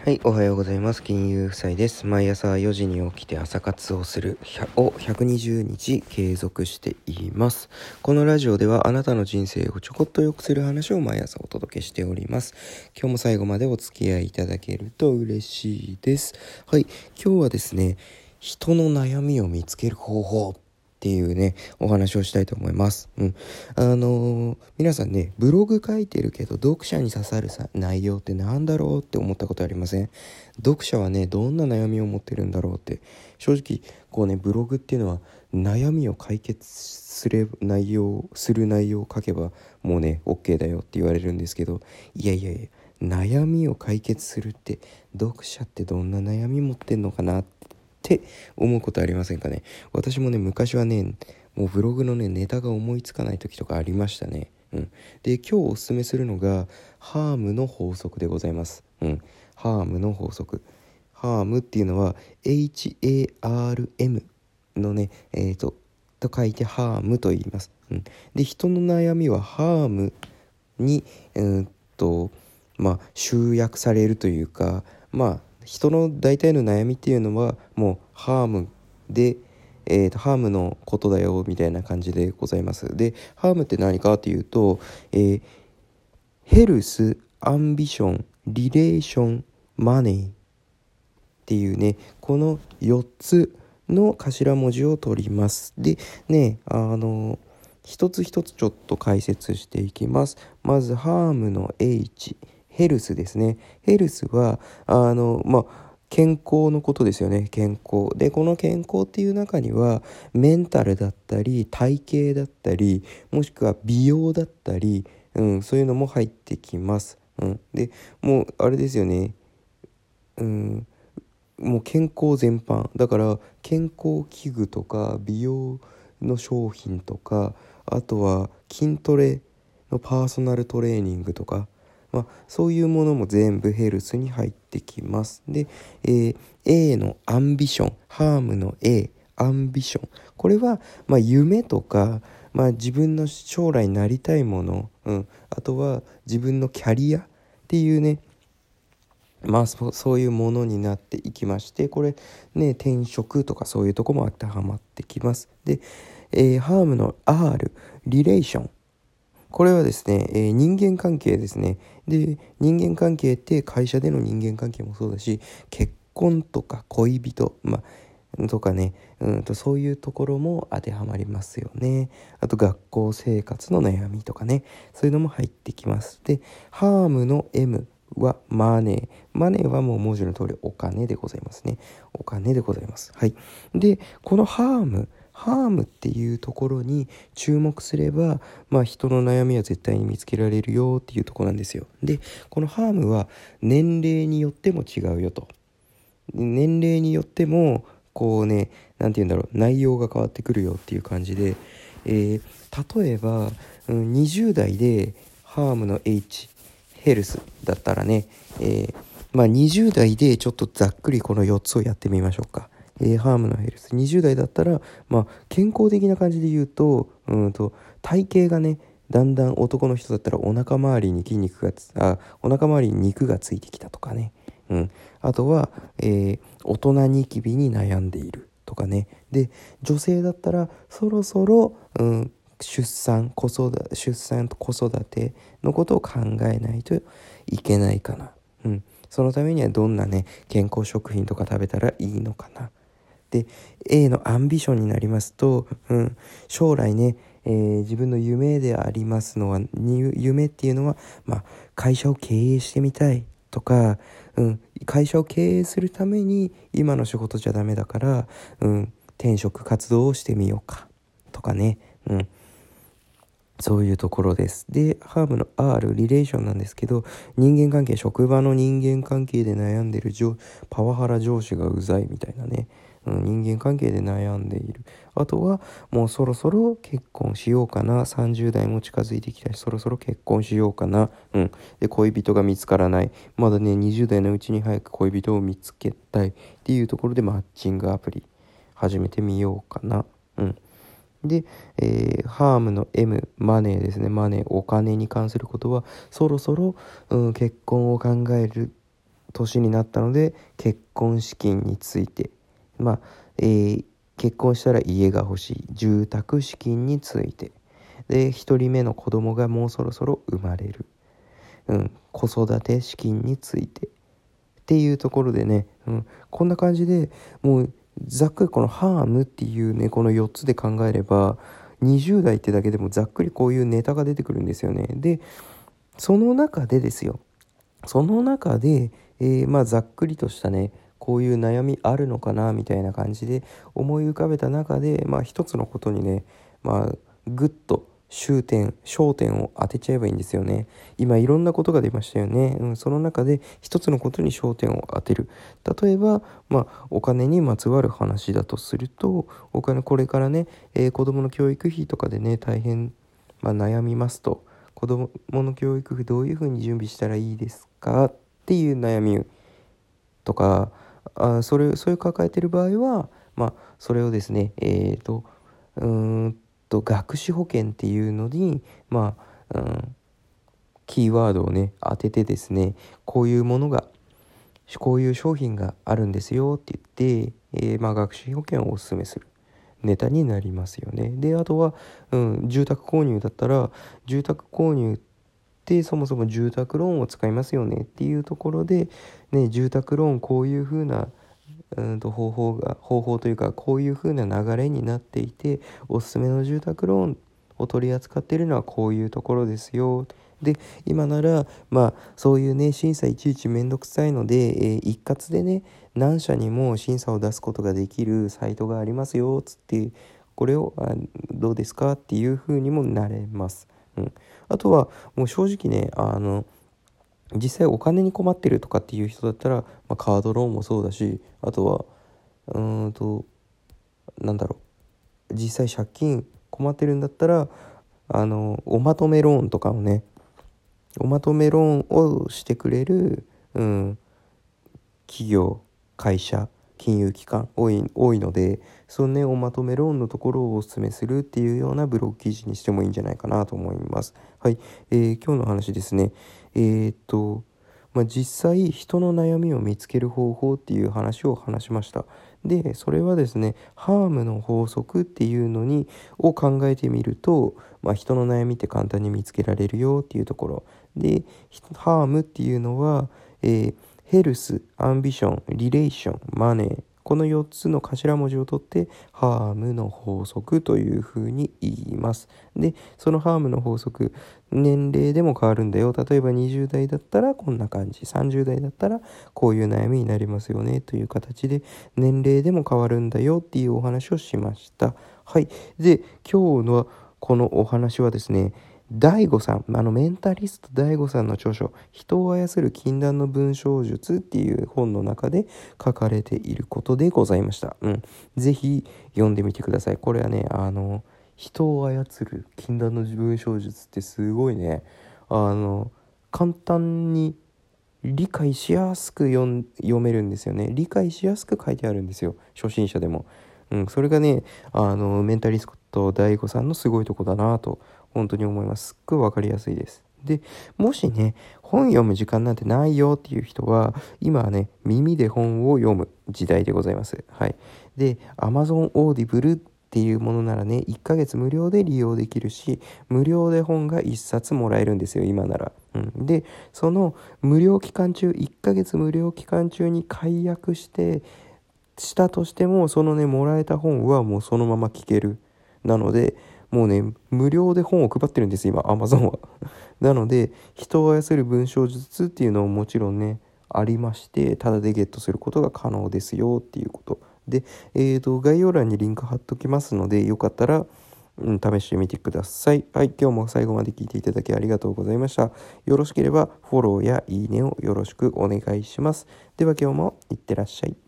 はい、おはようございます。金融夫妻です。毎朝4時に起きて朝活をするを120日継続しています。このラジオではあなたの人生をちょこっと良くする話を毎朝お届けしております。今日も最後までお付き合いいただけると嬉しいです。はい、今日はですね、人の悩みを見つける方法っていうね、お話をしたいと思います。うん。あのー皆さんね、ブログ書いてるけど、読者に刺さるさ内容ってなんだろうって思ったことありません？読者はね、どんな悩みを持ってるんだろうって。正直、こうね、ブログっていうのは、悩みを解決すれ内容、する内容を書けば、もうね、OK だよって言われるんですけど、いやいやいや、悩みを解決するって、読者ってどんな悩み持ってんのかなって。って思うことありませんかね？私もね昔はねもうブログのねネタが思いつかない時とかありましたね。うん。で今日おすすめするのがハームの法則でございます。うん。ハームの法則。ハームっていうのは HARM のねえー、とと書いてハームと言います、うん、で人の悩みはハームにうんとまあ集約されるというかまあ人の大体の悩みっていうのはもうハームで、えーとハームのことだよみたいな感じでございます。でハームって何かっていうと、えー Health Ambition Relation Money っていうねこの4つの頭文字を取ります。でねあの一つ一つちょっと解説していきます。まずハームの H ヘルスですね。ヘルスはあのまあ健康のことですよね。健康。でこの健康っていう中にはメンタルだったり体型だったりもしくは美容だったり、うん、そういうのも入ってきます、うん、でもうあれですよね。うん。もう健康全般。だから健康器具とか美容の商品とかあとは筋トレのパーソナルトレーニングとか、まあ、そういうものも全部ヘルスに入ってきます。で、えー A の Ambition HARM の A Ambition。これは、まあ、夢とか、まあ、自分の将来になりたいもの、うん、あとは自分のキャリアっていうねまあそそういうものになっていきましてこれね転職とかそういうとこも当てはまってきます。で、えーハームの R リレーション。これはですね、えー人間関係ですねで人間関係って会社での人間関係もそうだし結婚とか恋人まあとかね、うんとそういうところも当てはまりますよね。あと学校生活の悩みとかね、そういうのも入ってきます。で、ハームの M はマネー。マネーはもう文字の通りお金でございますね。お金でございます。はい。で、このハーム、ハームっていうところに注目すれば、まあ人の悩みは絶対に見つけられるよっていうところなんですよ。で、このハームは年齢によっても違うよと。年齢によってもこうね何て言うんだろう内容が変わってくるよっていう感じで、えー例えば、うん、20代でハームの H ヘルスだったらね、えーまあ、20代でちょっとざっくりこの4つをやってみましょうか。えーハームのヘルス20代だったら、まあ、健康的な感じで言うとうんと体型がねだんだん男の人だったらお腹周りに筋肉がつあお腹周りに肉がついてきたとかね、うん、あとは、えー大人ニキビに悩んでいるとかね。で女性だったらそろそろ、うん、出産子育て出産と子育てのことを考えないといけないかな、うん、そのためにはどんなね健康食品とか食べたらいいのかな。で A のアンビションになりますと、うん、将来ね、えー自分の夢でありますのは夢っていうのは、まあ、会社を経営してみたいとか、うん、会社を経営するために今の仕事じゃダメだから、うん、転職活動をしてみようかとかね、うん、そういうところです。で、ハーブの R、リレーションなんですけど、人間関係、職場の人間関係で悩んでるパワハラ上司がうざいみたいなね、うん、人間関係で悩んでいる。あとは、もうそろそろ結婚しようかな。30代も近づいてきたし、そろそろ結婚しようかな。うん。で、恋人が見つからない。まだね、20代のうちに早く恋人を見つけたいっていうところでマッチングアプリ始めてみようかな。うん。で、えーハームの M マネーですねマネーお金に関することはそろそろ、うん、結婚を考える年になったので結婚資金についてまあ、えー、結婚したら家が欲しい住宅資金について。で1人目の子供がもうそろそろ生まれる、うん、子育て資金について。っていうところでね、うん、こんな感じでもうざっくりこのハームっていうねこの4つで考えれば20代ってだけでもざっくりこういうネタが出てくるんですよね。でその中でですよ。その中で、えー、まあざっくりとしたねこういう悩みあるのかなみたいな感じで思い浮かべた中でまあ一つのことにねまあぐっと終点焦点を当てちゃえばいいんですよね。今いろんなことが出ましたよね、うん、その中で一つのことに焦点を当てる。例えば、まあ、お金にまつわる話だとするとお金これからね、えー、子供の教育費とかでね大変、まあ、悩みますと子供の教育費どういうふうに準備したらいいですかっていう悩みとかあそれそれを抱えてる場合はまあそれをですねえっ、ー、とうんと学資保険っていうのにまあ、うん、キーワードをね当ててですねこういうものがこういう商品があるんですよって言って、えー、まあ、学資保険をおすすめするネタになりますよね。であとは、うん、住宅購入だったら住宅購入ってそもそも住宅ローンを使いますよねっていうところで、ね、住宅ローンこういうふうなうんと方法が方法というかこういう風な流れになっていておすすめの住宅ローンを取り扱っているのはこういうところですよで今ならまあそういうね審査いちいちめんどくさいので、えー、一括でね何社にも審査を出すことができるサイトがありますよっつってこれをあどうですかっていう風にもなれます。うん、あとはもう正直ねあの実際お金に困ってるとかっていう人だったら、まあ、カードローンもそうだしあとはうんとなんだろう。実際借金困ってるんだったらあのおまとめローンとかをねおまとめローンをしてくれる、うん、企業会社金融機関多い多いのでそのねおまとめローンのところをお勧めするっていうようなブログ記事にしてもいいんじゃないかなと思います。はい、えー、今日の話ですねえー、っと、まあ、実際人の悩みを見つける方法っていう話を話しました。でそれはですねハームの法則っていうのにを考えてみると、まあ、人の悩みって簡単に見つけられるよっていうところで HARM っていうのは、えー、 Health Ambition Relation Money この4つの頭文字を取って HARM の法則というふうに言います。で、その HARM の法則、年齢でも変わるんだよ。例えば20代だったらこんな感じ、30代だったらこういう悩みになりますよねという形で年齢でも変わるんだよっていうお話をしました。はい。で、今日のこのお話はですね、大悟さん、あのメンタリスト大悟さんの著書「人を操る禁断の文章術」っていう本の中で書かれていることでございました。うん。ぜひ読んでみてください。これはね、あの、人を操る禁断の文章術ってすごいね、あの、簡単に理解しやすく読めるんですよね。理解しやすく書いてあるんですよ。初心者でも。うん、それがね、あの、メンタリスト大悟さんのすごいとこだなと本当に思います。すっごい分かりやすいです。で、もしね、本読む時間なんてないよっていう人は、今はね、耳で本を読む時代でございます。はい。で、Amazon Audible っていうものならね、1ヶ月無料で利用できるし、無料で本が1冊もらえるんですよ、今なら。うん、で、その無料期間中、1ヶ月無料期間中に解約して、したとしても、そのね、もらえた本はもうそのまま聞ける。なので、もうね、無料で本を配ってるんです、今、Amazon は。なので、人を操る文章術っていうのももちろんね、ありまして、ただでゲットすることが可能ですよっていうこと。で、えーと、概要欄にリンク貼っときますので、よかったら、うん、試してみてください。はい、今日も最後まで聞いていただきありがとうございました。よろしければフォローやいいねをよろしくお願いします。では今日もいってらっしゃい。